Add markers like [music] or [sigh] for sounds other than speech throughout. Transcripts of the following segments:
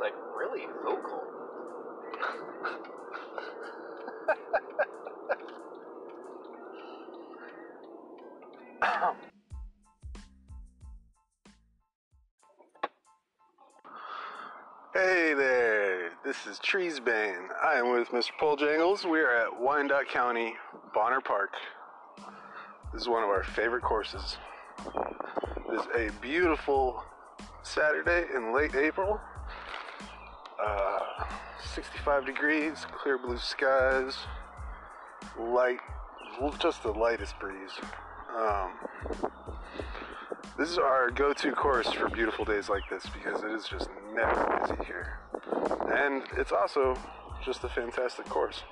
like really vocal. Hey there, this is Treesbane. I am with Mr. Paul Jangles. We are at Wyandotte County, Bonner Park. This is one of our favorite courses. It is a beautiful Saturday in late April. Uh, 65 degrees, clear blue skies, light, just the lightest breeze. Um, this is our go-to course for beautiful days like this because it is just never busy here. And it's also just a fantastic course.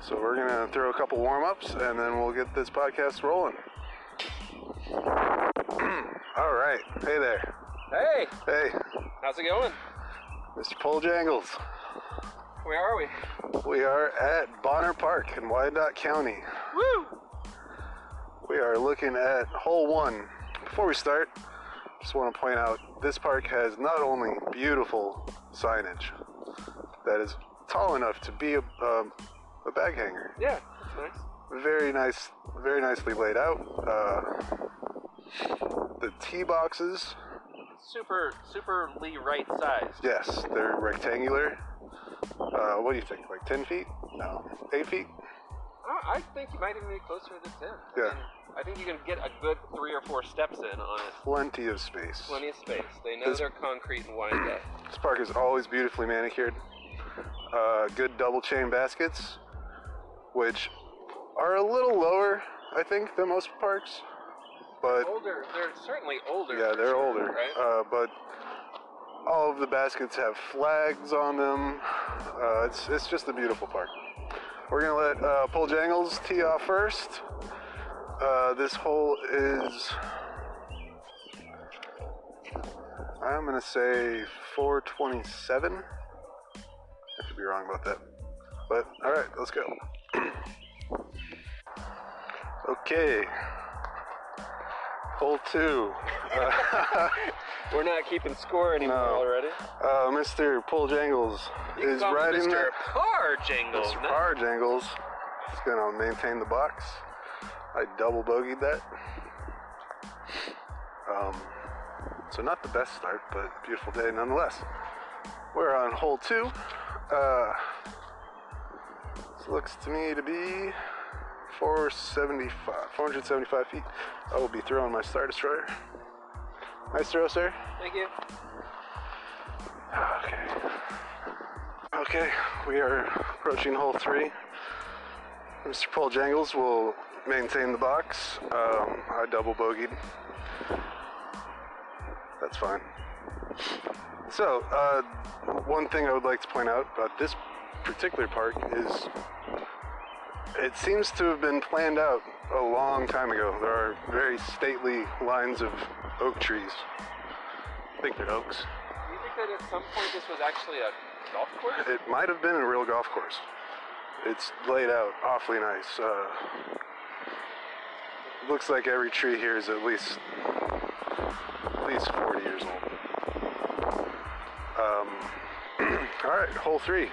So we're gonna throw a couple warm-ups and then we'll get this podcast rolling. [clears throat] All right. Hey there. Hey, Hey, how's it going? Mr. Paul Jangles. Where are we? We are at Bonner Park in Wyandotte County. Woo! We are looking at hole one. Before we start, just want to point out this park has not only beautiful signage that is tall enough to be a, um, a bag hanger, Yeah, that's nice. very nice, very nicely laid out. Uh, the tee boxes, Super, superly right size. yes, they're rectangular. Uh, what do you think? Like 10 feet? No, 8 feet? I, I think you might even be closer to 10. Yeah. I, mean, I think you can get a good three or four steps in on it. Plenty of space. Plenty of space. They know This- their concrete and wind up. This park is always beautifully manicured. Uh, good double chain baskets, which are a little lower, I think, than most parks. But Older, they're certainly older. yeah, they're sure, older. Right? Uh, but all of the baskets have flags on them. Uh, it's it's just a beautiful park. We're gonna let uh, Paul Jangles tee off first. Uh, this hole is. I'm gonna say 427. I could be wrong about that. But all right, let's go. [clears throat] okay. Hole two. Uh, We're not keeping score anymore No. already. uh, Mr. Paul Jangles You is riding Mr. Par Jingles. Mr. no? Power Jangles. is gonna maintain the box. I double bogeyed that. Um, so not the best start, but beautiful day nonetheless. We're on hole two. Uh, this looks to me to be 475, 475 feet. I will be throwing my Star Destroyer. Nice throw, sir. Thank you. Okay. Okay, we are approaching hole three. Mr. Paul Jangles will maintain the box. Um, I double bogeyed. That's fine. So, uh, one thing I would like to point out about this particular park is it seems to have been planned out a long time ago. There are very stately lines of oak trees. I think they're oaks. Do you think that at some point this was actually a golf course? It might have been a real golf course. It's laid out awfully nice. Uh, looks like every tree here is at least at least 40 years old. Um, [clears throat] all right, hole three.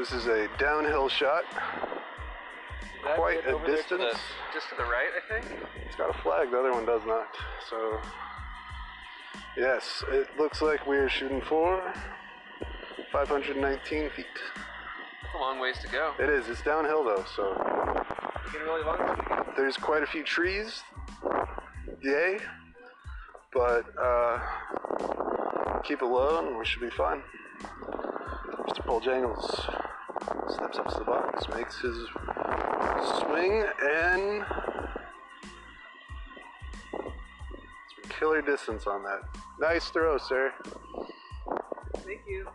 This is a downhill shot. Quite a there to the- distance. just to the right, I think. It's got a flag. The other one does not. So, yes, it looks like we are shooting for 519 feet. It's a long ways to go. It is. It's downhill though, so really long. there's quite a few trees. Yay. But uh, keep it low and we should be fine. Mr. Paul Jangles steps up to the box, makes his swing, and some killer distance on that. Nice throw, sir. Thank you.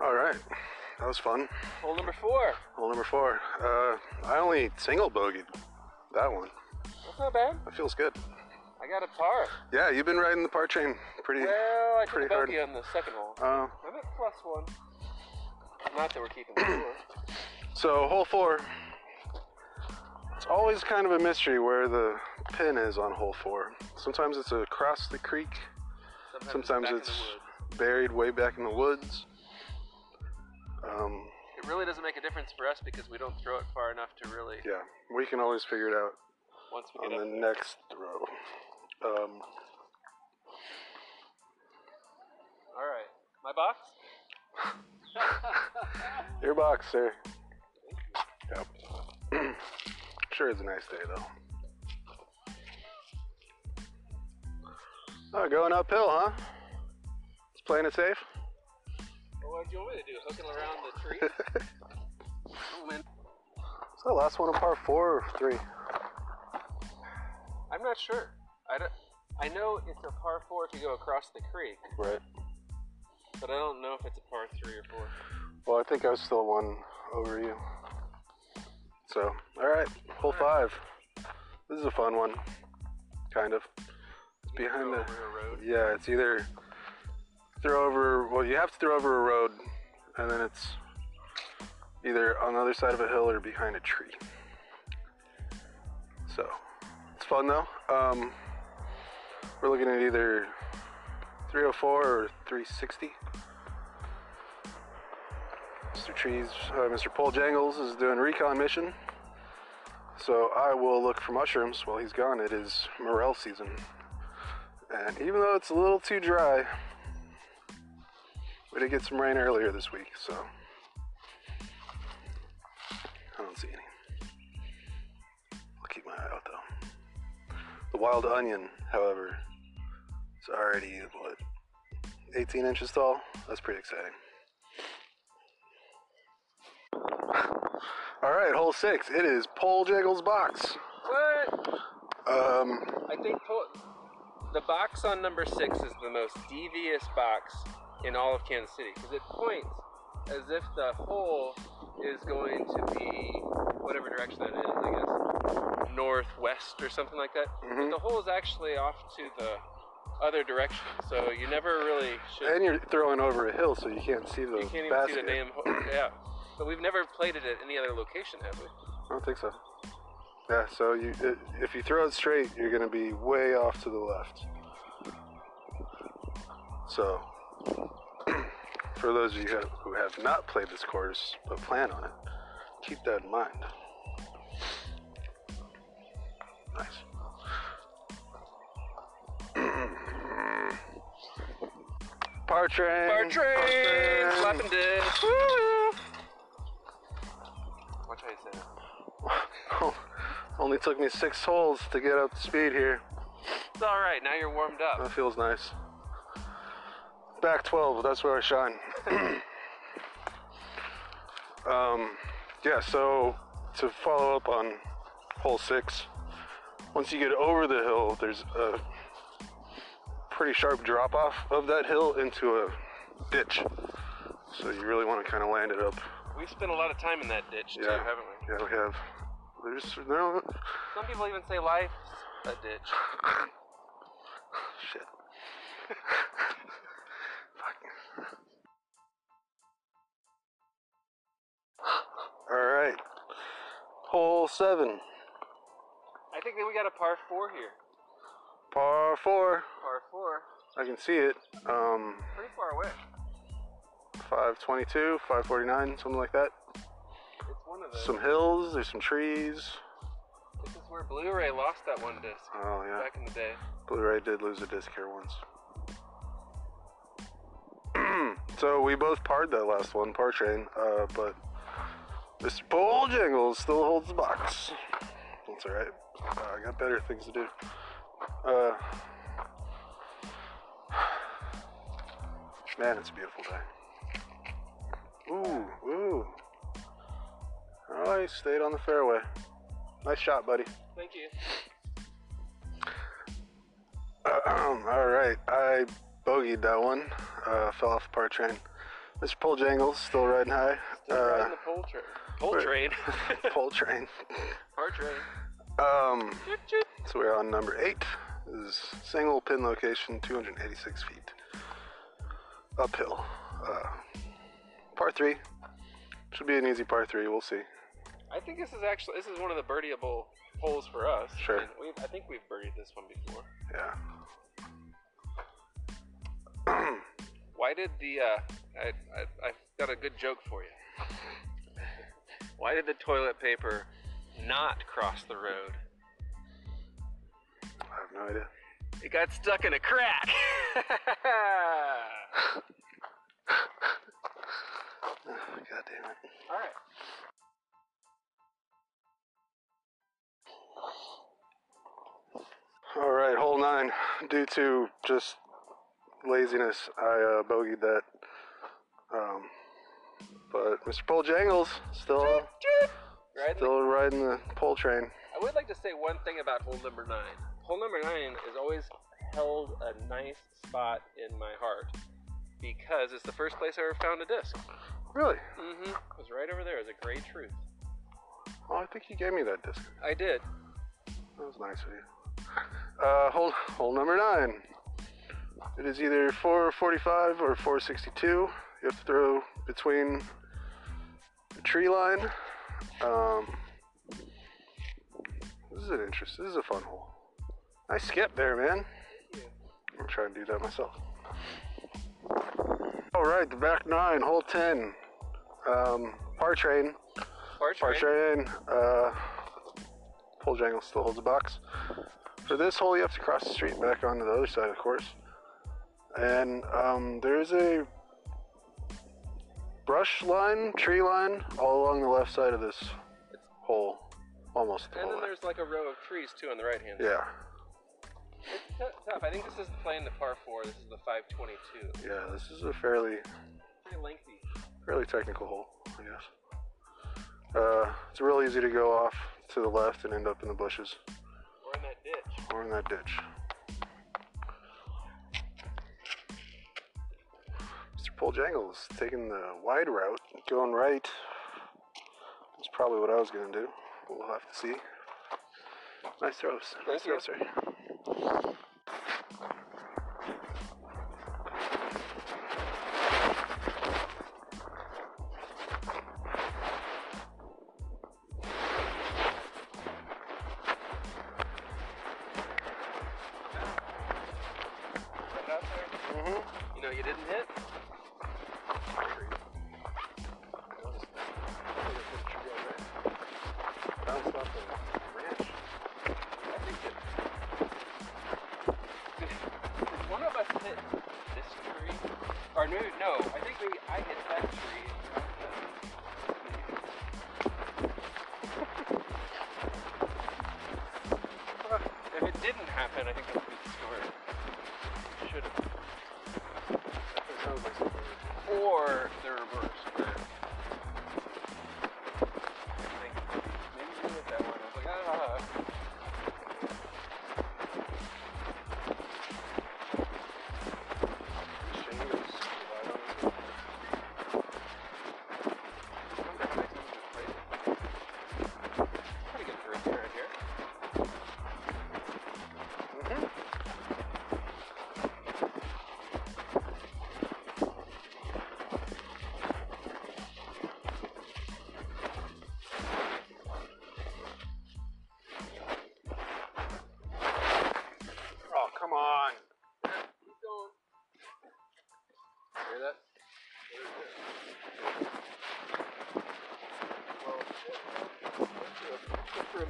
All right, that was fun. Hole number four. Hole number four. Uh, I only single bogeyed that one. That's not bad. That feels good. I got a par. Yeah, you've been riding the par train pretty. Well, I took pretty a bogey hard. on the second hole. Uh, I'm at plus one. Not that we're keeping score. [coughs] so hole four. It's It's always kind of a mystery where the pin is on hole four. Sometimes it's across the creek, sometimes back in it's buried way back in the woods. Um, It really doesn't make a difference for us because we don't throw it far enough to really. yeah, we can always figure it out Once we get on the up. next throw. Um, All right, my box. [laughs] [laughs] your box, sir. Yep. [clears throat] sure, it's a nice day though. Oh, going uphill, huh? It's playing it safe. Well, what do you want me to do? Hooking around the tree? [laughs] oh man, Is that last one a par four or three? I'm not sure. I don't. I know it's a par four if you go across the creek, Right. But I don't know if it's a par three or four. Well, I think I was still one over you. So, all right, hole five. This is a fun one, kind of. It's behind the. over a road. Yeah, it's either throw over. Well, you have to throw over a road, and then it's either on the other side of a hill or behind a tree. So, it's fun though. Um, we're looking at either 304 or 360. Mr. Trees, uh, Mr. Paul Jangles is doing recon mission. So I will look for mushrooms while he's gone. It is morel season. And even though it's a little too dry, we did get some rain earlier this week, so I don't see any. I'll keep my eye out though. The wild onion, however, is already what 18 inches tall. That's pretty exciting. All right, hole six. It is Pole Jiggles box. What? Um, I think the box on number six is the most devious box in all of Kansas City because it points as if the hole is going to be whatever direction that is, I guess, northwest or something like that. Mhm. But the hole is actually off to the other direction, so you never really should. and you're throwing over a hill, so you can't see the you can't even basket. see the damn hole. Yeah. But we've never played it at any other location, have we? I don't think so. Yeah, so you i if you throw it straight, you're going to be way off to the left. So, [clears throat] for those of you who- who have not played this course but plan on it, keep that in mind. Nice. Par train. Bar train, slapping disc. Woo! Watch how you say that. [laughs] Only took me six holes to get up to speed here. It's all right. Now you're warmed up. That feels nice. Back 12, that's where I shine. [clears throat] um, yeah, so to follow up on hole six, once you get over the hill, there's a pretty sharp drop off of that hill into a ditch. So you really want to kind of land it up. We've spent a lot of time in that ditch too, haven't we? Yeah, we have. There's no Some people even say life's a ditch. shit. [laughs] Fuck. All right. Hole seven, I think that we got a par four here. Par four. Par four, I can see it. Um, pretty far away. 522, 549, something like that. It's one of those. Some hills. There's some trees. This is where Blu-ray lost that one disc Oh yeah. back in the day. Blu-ray did lose a disc here once. [clears throat] so we both parred that last one, par train, uh, but Mr. Pole Jingles still holds the box. That's all right. Uh, I got better things to do. Uh, man, it's a beautiful day. Ooh, ooh. Oh, he stayed on the fairway. Nice shot, buddy. Thank you. [clears throat] All right, I bogeyed that one. Uh, fell off the par train. Mr. Paul Jangles still riding high. Still Uh, riding the pole train. [laughs] Pole train. pole train. Par train. Um, Choo choo. So we're on number eight. This is single pin location, 286 feet uphill. Uh, par three. Should be an easy par three. We'll see. I think this is actually this is one of the birdieable holes for us. Sure. I, mean, I think we've birdied this one before. Yeah. [clears throat] Why did the uh, I, I I've got a good joke for you. Why did the toilet paper not cross the road? No idea. It got stuck in a crack. [laughs] God damn it. All right. All right, hole nine. Due to just laziness, I uh, bogeyed that. Um, but Mr. Paul Jangles still still riding the pole train. I would like to say one thing about hole number nine. Hole number nine has always held a nice spot in my heart because it's the first place I ever found a disc. Really? Mm-hmm. It was right over there. It was a great truth. Oh, I think you gave me that disc. I did. That was nice of you. Uh, hole hole number nine. It is either 445 or 462. You have to throw between the tree line. Um, this is an interest. This is a fun hole. Nice skip there, man. I'm trying to do that myself. All right, the back nine, hole 10. Um, par train. Par right? train. Uh, Paul Jangle still holds a box. For this hole, you have to cross the street back onto the other side of course. And um, there's a brush line, tree line, all along the left side of this hole. Almost the And then there's like a row of trees too on the right hand. Yeah, It's tou- tough. I think this is playing the par four. This is the 522. yeah, this is a fairly Pretty lengthy. fairly technical hole, I guess. Uh, it's real easy to go off to the left and end up in the bushes Or in that ditch. or in that ditch. Mr. Paul Jangles taking the wide route, going right. That's probably what I was gonna do. We'll have to see. Nice throws. Nice you. throws, sir. You didn't hit.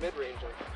mid-ranger.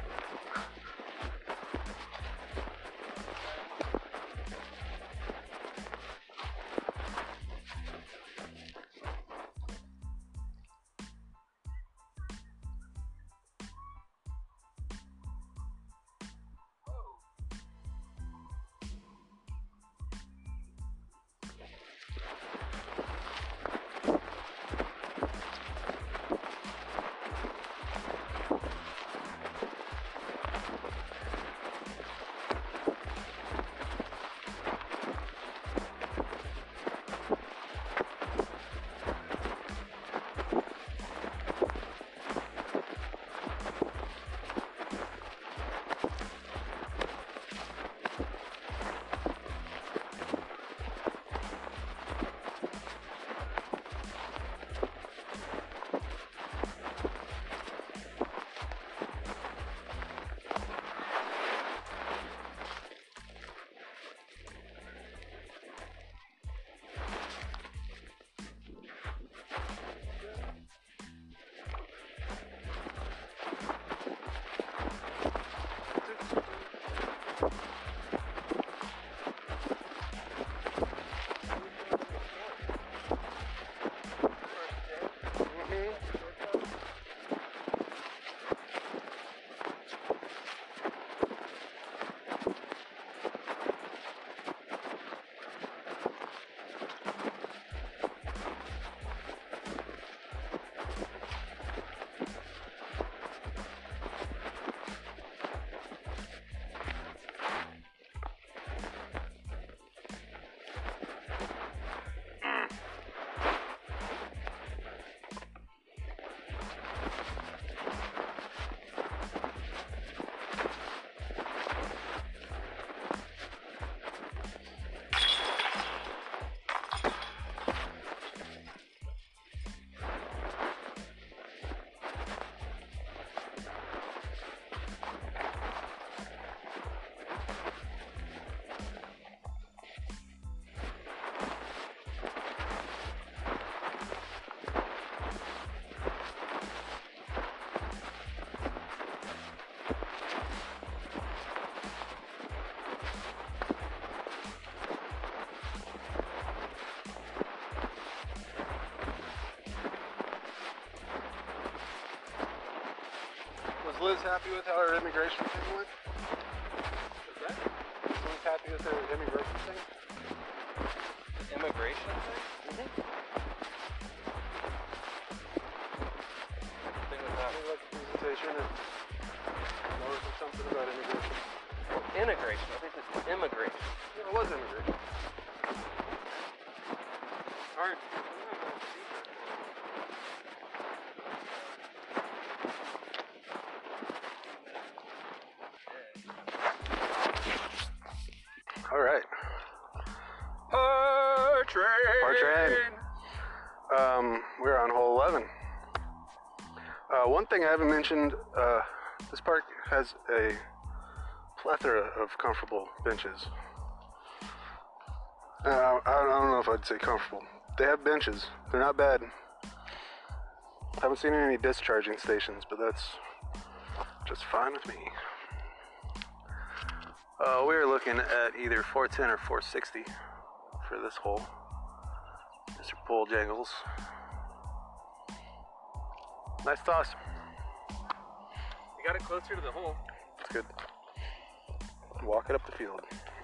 Happy with how her immigration thing went? Is that Liz happy with her immigration thing? immigration thing? Mm-hmm. Thing with that. Like the presentation and something about immigration. Integration. Thing I haven't mentioned uh, this park has a plethora of comfortable benches. Uh, I, don't know if I'd say comfortable. They have benches, they're not bad. I haven't seen any discharging stations, but that's just fine with me. Uh, we are looking at either 410 or 460 for this hole. Mr. Paul Jangles. Nice toss. You got it closer to the hole. It's good. Walk it up the field.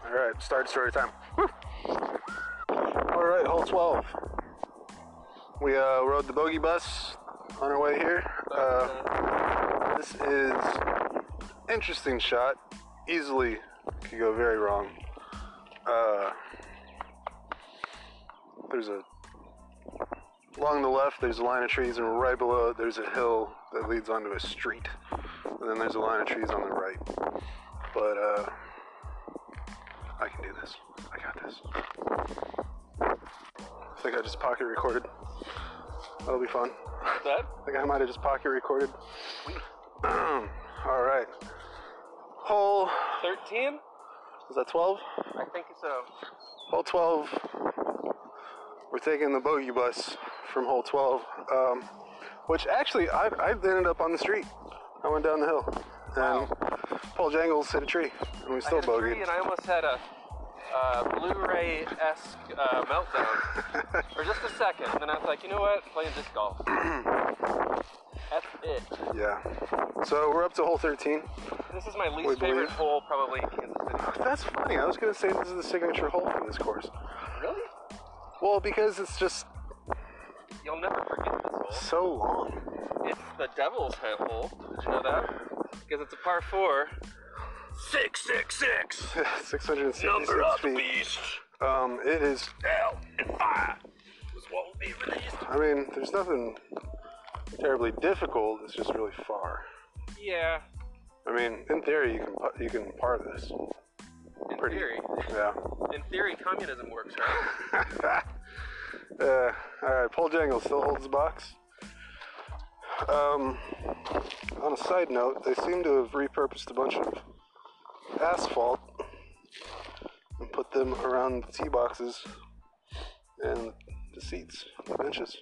All right, start story time. Woo. All right, hole 12. We uh, rode the bogey bus on our way here. Uh, this is interesting shot. Easily could go very wrong. Uh, there's a along the left. There's a line of trees, and right below there's a hill that leads onto a street. And then there's a line of trees on the right. But uh, I can do this. I got this. I think I just pocket recorded. That'll be fun. That? I think I might have just pocket recorded. [clears throat] All right. Hole 13? is that 12? I think so. Hole 12. We're taking the bogey bus from hole 12, um, which actually I, I ended up on the street. I went down the hill, and Paul Jangles hit a tree, and we still I hit a tree bogeyed. and I almost had a uh, Blu-ray-esque uh, meltdown [laughs] for just a second. And then I was like, you know what? Playing disc golf. That's it. yeah. So we're up to hole 13. This is my least We favorite believe. hole probably in Kansas City. That's funny. I was gonna say this is the signature hole for this course. Really? Well, because it's just You'll never forget this hole. so long. It's the Devil's Head hole. Did you know that? Because it's a par four. Six six six. [laughs] 666 feet. beast. Um, it is. Hell and fire was what will be released. I mean, there's nothing terribly difficult. It's just really far. Yeah, I mean, in theory, you can you can par this. in Pretty. theory. Yeah. In theory, communism works, right? [laughs] uh, all right, Paul Jangle still holds the box. Um, on a side note, they seem to have repurposed a bunch of asphalt and put them around the tee boxes and the seats, the benches,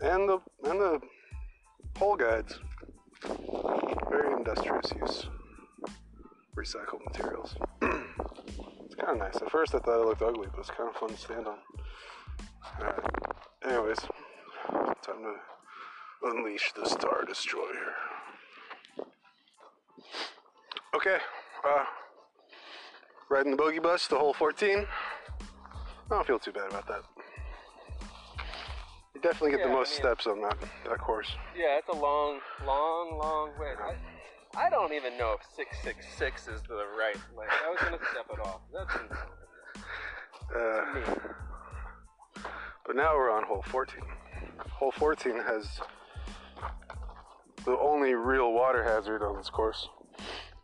and the and the pole guides. Very industrious use. Recycled materials. [clears throat] it's kind of nice. At first, I thought it looked ugly, but it's kind of fun to stand on. Alright. Anyways, time to unleash the Star Destroyer. Okay. Uh, riding the bogey bus to hole 14. I don't feel too bad about that. You definitely get Yeah, the I most mean- steps on that that course. Yeah, it's a long, long, long way. I, I don't even know if 666 is the right length. I was going to step it off. That's Uh, insane. But now we're on hole 14. Hole 14 has the only real water hazard on this course.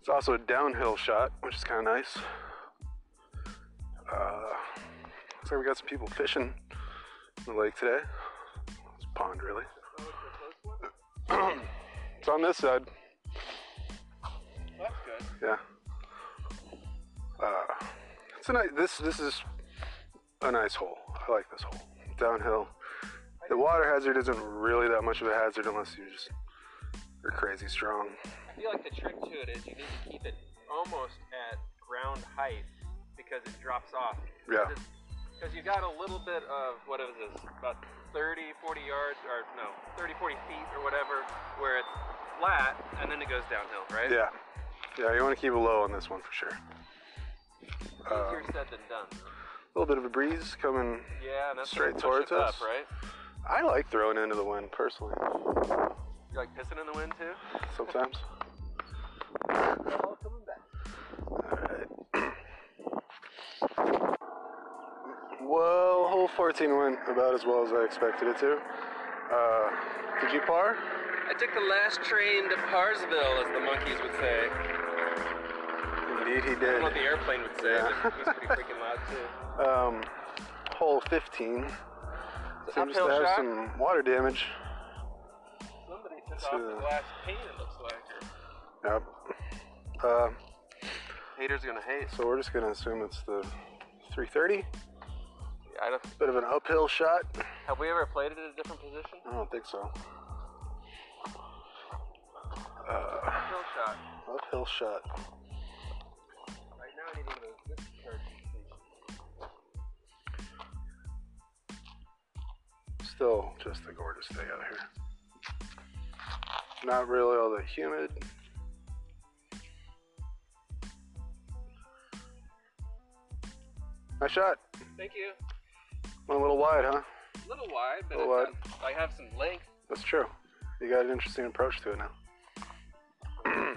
It's also a downhill shot, which is kind of nice. Uh, looks like we got some people fishing in the lake today. It's a pond, really. [clears throat] it's on this side. That's good. Yeah. Uh, it's a nice. This this is a nice hole. I like this hole. Downhill. The water hazard isn't really that much of a hazard unless you just are crazy strong. I feel like the trick to it is you need to keep it almost at ground height because it drops off. Yeah. Because you got a little bit of, what is this, about 30, 40 yards, or no, 30, 40 feet or whatever, where it's flat, and then it goes downhill, right? Yeah. Yeah, you want to keep it low on this one for sure. Easier um, said than done. A little bit of a breeze coming. Yeah, that's Straight towards us? up, right? I like throwing into the wind personally. You like pissing in the wind too? Sometimes. all coming back. Alright. Well, hole 14 went about as well as I expected it to. Uh, did you par? I took the last train to Parsville, as the monkeys would say. Indeed, he I don't did. know what the airplane would say, Yeah. it was pretty freaking loud too. Um, hole 15 seems to have shot. some water damage. So- off the last paint, it looks like. Yep. Uh, Haters gonna hate. so we're just gonna assume it's the 330. Yeah, I don't, Bit of an uphill shot. have we ever played it at a different position? I don't think so. Uh, Uphill shot. uphill shot. Right now I need one of those discharge. Still just a gorgeous day out here. Not really all that humid. Nice shot. Thank you. Went a little wide, huh? A little wide, but Little it's I have some length. That's true. You got an interesting approach to it now. I'm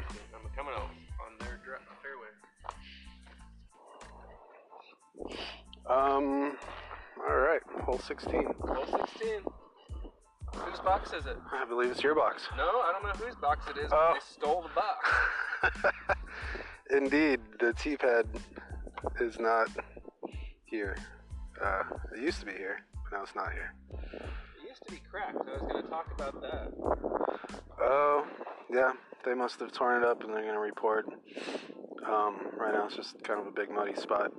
coming out on their fairway. Um, all right, hole 16. Hole 16. Whose box is it? I believe it's your box. No, I don't know whose box it is. but Oh. They stole the box. [laughs] Indeed, the T pad is not here. Uh, it used to be here, but now it's not here. It used to be cracked. I was going to talk about that. Oh, yeah, they must have torn it up and they're going to report. Um, right now it's just kind of a big muddy spot.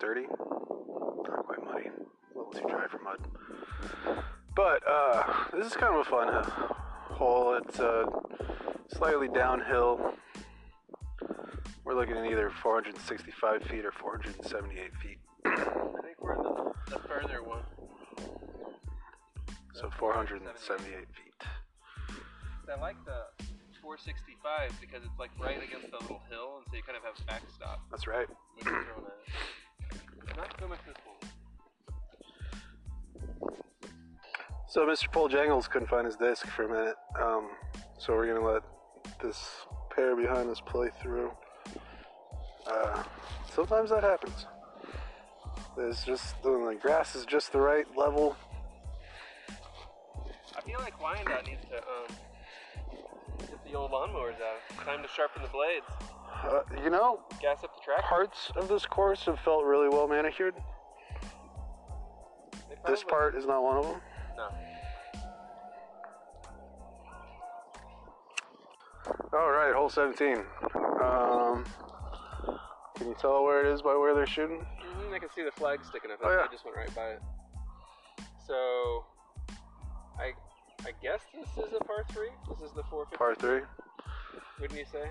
Dirty? Not quite muddy. A little too dry for mud. But, uh, this is kind of a fun hole. It's uh, slightly downhill. We're looking at either 465 feet or 478 feet. [clears throat] I think we're in the, the further one. So 478 feet. I like the 465 because it's like right against the little hill, and so you kind of have backstop That's right. when you're throwing it. [clears throat] Not so much this So Mr. Paul Jangles couldn't find his disc for a minute. Um, so we're gonna let this pair behind us play through. Uh, sometimes that happens. There's just the grass is just the right level. I feel like Wyandotte needs to um, get the old lawnmowers out. Time to sharpen the blades. Uh, you know, Gas up the track. parts of this course have felt really well manicured. This part is not one of them. No. All right, hole 17. Um, can you tell where it is by where they're shooting? hmm I can see the flag sticking up. Oh, yeah. I just went right by it. So, I I guess this is a par three. This is the 450. Par three. Wouldn't you say?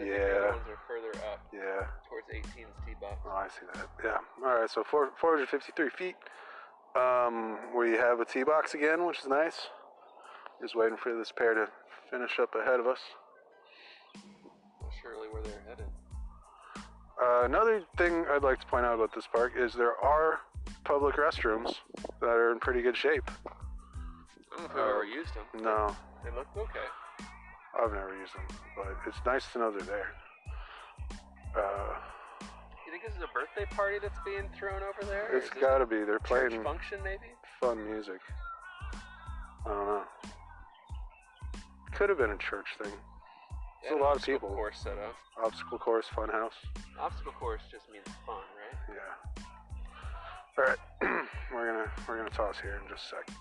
I Yeah. ones are further up Yeah. towards 18's tee box. Oh, I see that. Yeah. All right. So four, 453 feet. Um, we have a tee box again, which is nice. Just waiting for this pair to finish up ahead of us. Surely where they're headed. Uh, another thing I'd like to point out about this park is there are public restrooms that are in pretty good shape. I don't know if I've Uh, ever used them. No, They look okay. I've never used them, but it's nice to know they're there. Uh, think this is a birthday party that's being thrown over there? it's got to be. They're playing function maybe? fun music. I don't know. Could have been a church thing. There's a lot of obstacle people. Course set up. Obstacle course, fun house. Obstacle course just means fun, right? Yeah. All right, [clears throat] we're gonna we're gonna toss here in just a sec.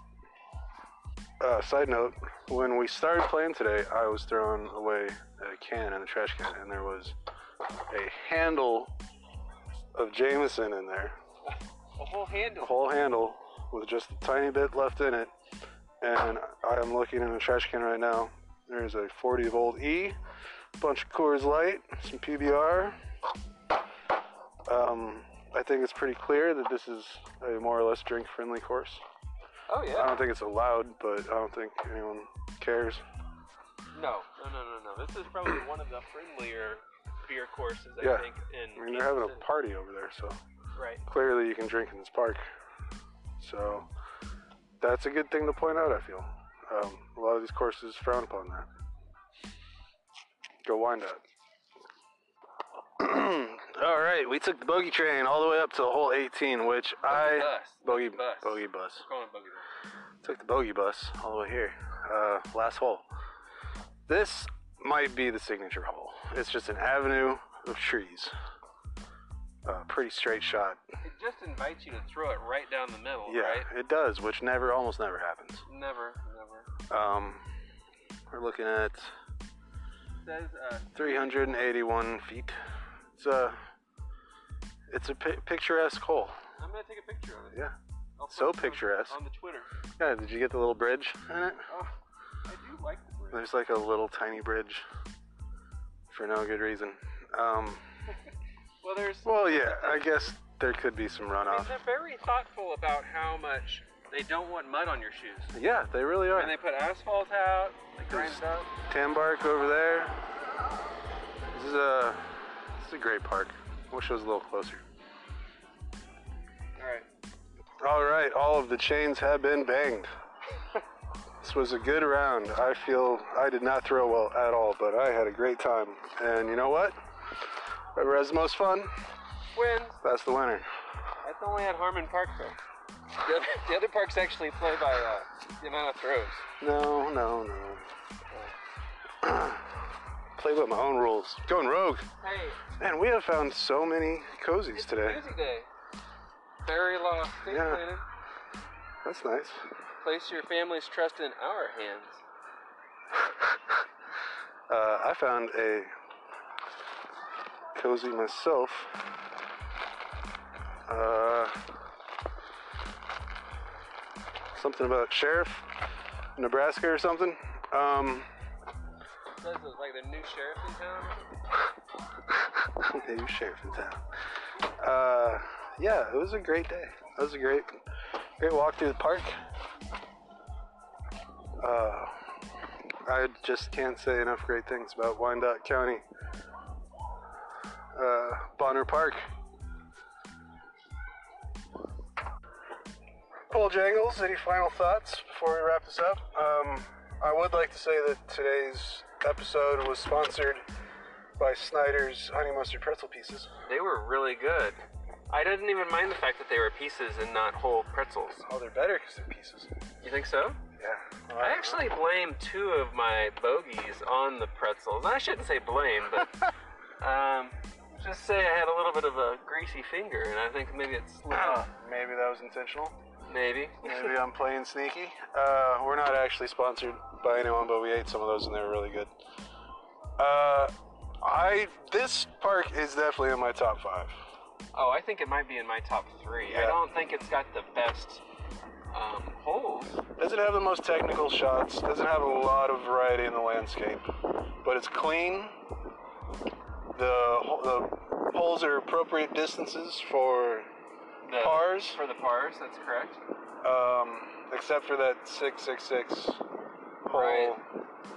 Uh, side note: When we started playing today, I was throwing away a can in the trash can, and there was a handle of Jameson in there, A whole handle. a whole handle with just a tiny bit left in it. And I am looking in the trash can right now. There's a 40 volt Old E, bunch of Coors Light, some PBR. Um, I think it's pretty clear that this is a more or less drink-friendly course. Oh yeah. I don't think it's allowed, but I don't think anyone cares. No, no, no, no, no. This is probably one of the friendlier beer courses I Yeah. think in. I mean, they're having a party over there, so Right. clearly you can drink in this park. So that's a good thing to point out. I feel um, a lot of these courses frown upon that. Go wind up. [clears throat] all right, we took the bogey train all the way up to hole 18, which I bus. bogey Bus. bogey bus. We're calling it buggy bus. Took the bogey bus all the way here. Uh, last hole. This might be the signature hole. It's just an avenue of trees. Uh, pretty straight shot. It just invites you to throw it right down the middle, Yeah, right? it does, which never, almost never happens. Never, never. Um, we're looking at says uh, 381 feet. It's a, it's a pi- picturesque hole. I'm gonna take a picture of it. Yeah. I'll So post on- picturesque. on the Twitter. Yeah. Did you get the little bridge in it? Oh, I do like the. There's like a little tiny bridge for no good reason. Um, [laughs] Well, there's. well, yeah, I guess there could be some I mean, runoff. they're very thoughtful about how much they don't want mud on your shoes. Yeah, they really are. And they put asphalt out, they grind it up. Tan bark over there. This is a this is a great park. Wish it was a little closer. All right. All right, all of the chains have been banged. This was a good round. I feel I did not throw well at all, but I had a great time. And you know what? Whoever has the most fun, Wins. that's the winner. That's only at Harmon Park, though. The other, the other parks actually play by uh, the amount of throws. No, no, no. [clears throat] Play with my own rules. Going rogue. Hey, Man, we have found so many cozies it's today. Music Day. Law Estate Yeah. Planning. That's nice. Place your family's trust in our hands. [laughs] Uh, I found a cozy myself. Uh, something about sheriff, Nebraska or something. Um, It says it's like the new sheriff in town. [laughs] maybe sheriff in town. Uh, yeah, it was a great day. It was a great, great walk through the park. Uh, I just can't say enough great things about Wyandotte County. Uh, Bonner Park. Paul Jangles, any final thoughts before we wrap this up? Um, I would like to say that today's episode was sponsored by Snyder's Honey Mustard Pretzel Pieces. They were really good. I didn't even mind the fact that they were pieces and not whole pretzels. Oh, they're better because they're pieces. You think so? Yeah. I actually blame two of my bogeys on the pretzels. I shouldn't say blame, but [laughs] um, just say I had a little bit of a greasy finger, and I think maybe it slipped Ah, maybe that was intentional. Maybe. Maybe [laughs] I'm playing sneaky. Uh, we're not actually sponsored by anyone, but we ate some of those and they were really good. Uh, I this park is definitely in my top five. Oh, I think it might be in my top three. I don't think it's got the best um, holes. Doesn't have the most technical shots. Doesn't have a lot of variety in the landscape, but it's clean. The the holes are appropriate distances for The, Pars? For the pars, that's correct. um, except for that six six six hole. Right.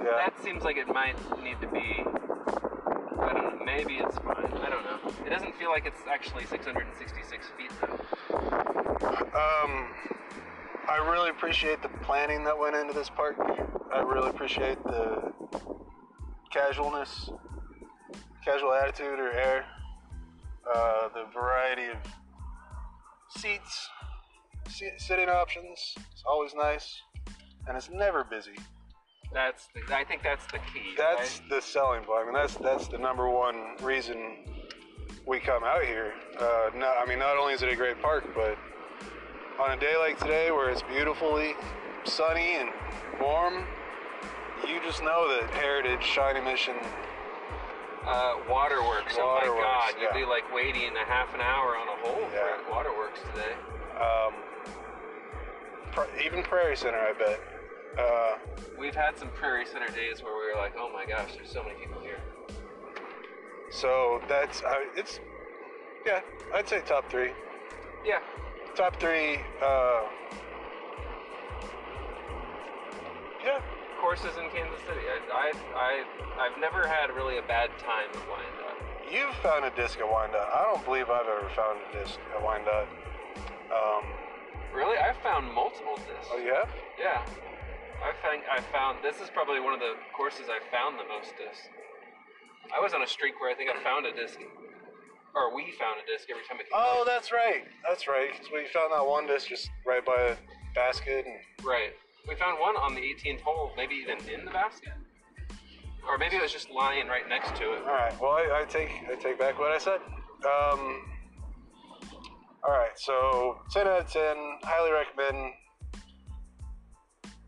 Yeah. That seems like it might need to be. I don't know. Maybe it's fine. I don't know. It doesn't feel like it's actually 666 feet though. Um, I really appreciate the planning that went into this park. I really appreciate the casualness, casual attitude or air, uh, the variety of seats, si- sitting options. It's always nice, and it's never busy. That's. The, I think that's the key. That's right? the selling point. I mean, that's that's the number one reason we come out here. Uh, no, I mean, not only is it a great park, but on a day like today, where it's beautifully sunny and warm, you just know that Heritage Shawnee Mission. Uh, waterworks. oh my Waterworks, God! You'd yeah. be like waiting a half an hour on a hole Yeah. for waterworks today. Um, even Prairie Center, I bet. Uh, We've had some Prairie Center days where we were like, oh my gosh, there's so many people here. so that's I it's yeah, I'd say top three. Yeah. Top three uh, Yeah. courses in Kansas City. I, I, I, I've never had really a bad time at Wyandotte. You've found a disc at Wyandotte. I don't believe I've ever found a disc at Wyandotte. Um, Really, I've found multiple discs. oh, yeah? Yeah. I think I found this is probably one of the courses I found the most discs. I was on a streak where I think I found a disc, or we found a disc every time we came. Oh, out. that's right. That's right. 'Cause we found that one disc just right by a basket. And right. We found one on the 18th hole, maybe even in the basket, or maybe it was just lying right next to it. all right. Well, I, I take I take back what I said. Um, all right. So 10 out of 10. Highly recommend.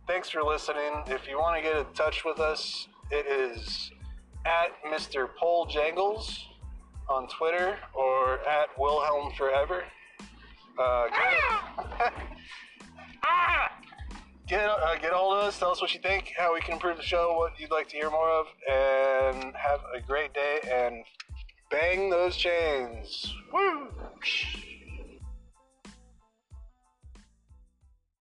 Thanks for listening. If you want to get in touch with us, it is at Mr. Paul Jangles on Twitter or at Wilhelm Forever. Uh, get, [laughs] get, uh, get hold of us. Tell us what you think, how we can improve the show, what you'd like to hear more of, and have a great day and bang those chains. Woo!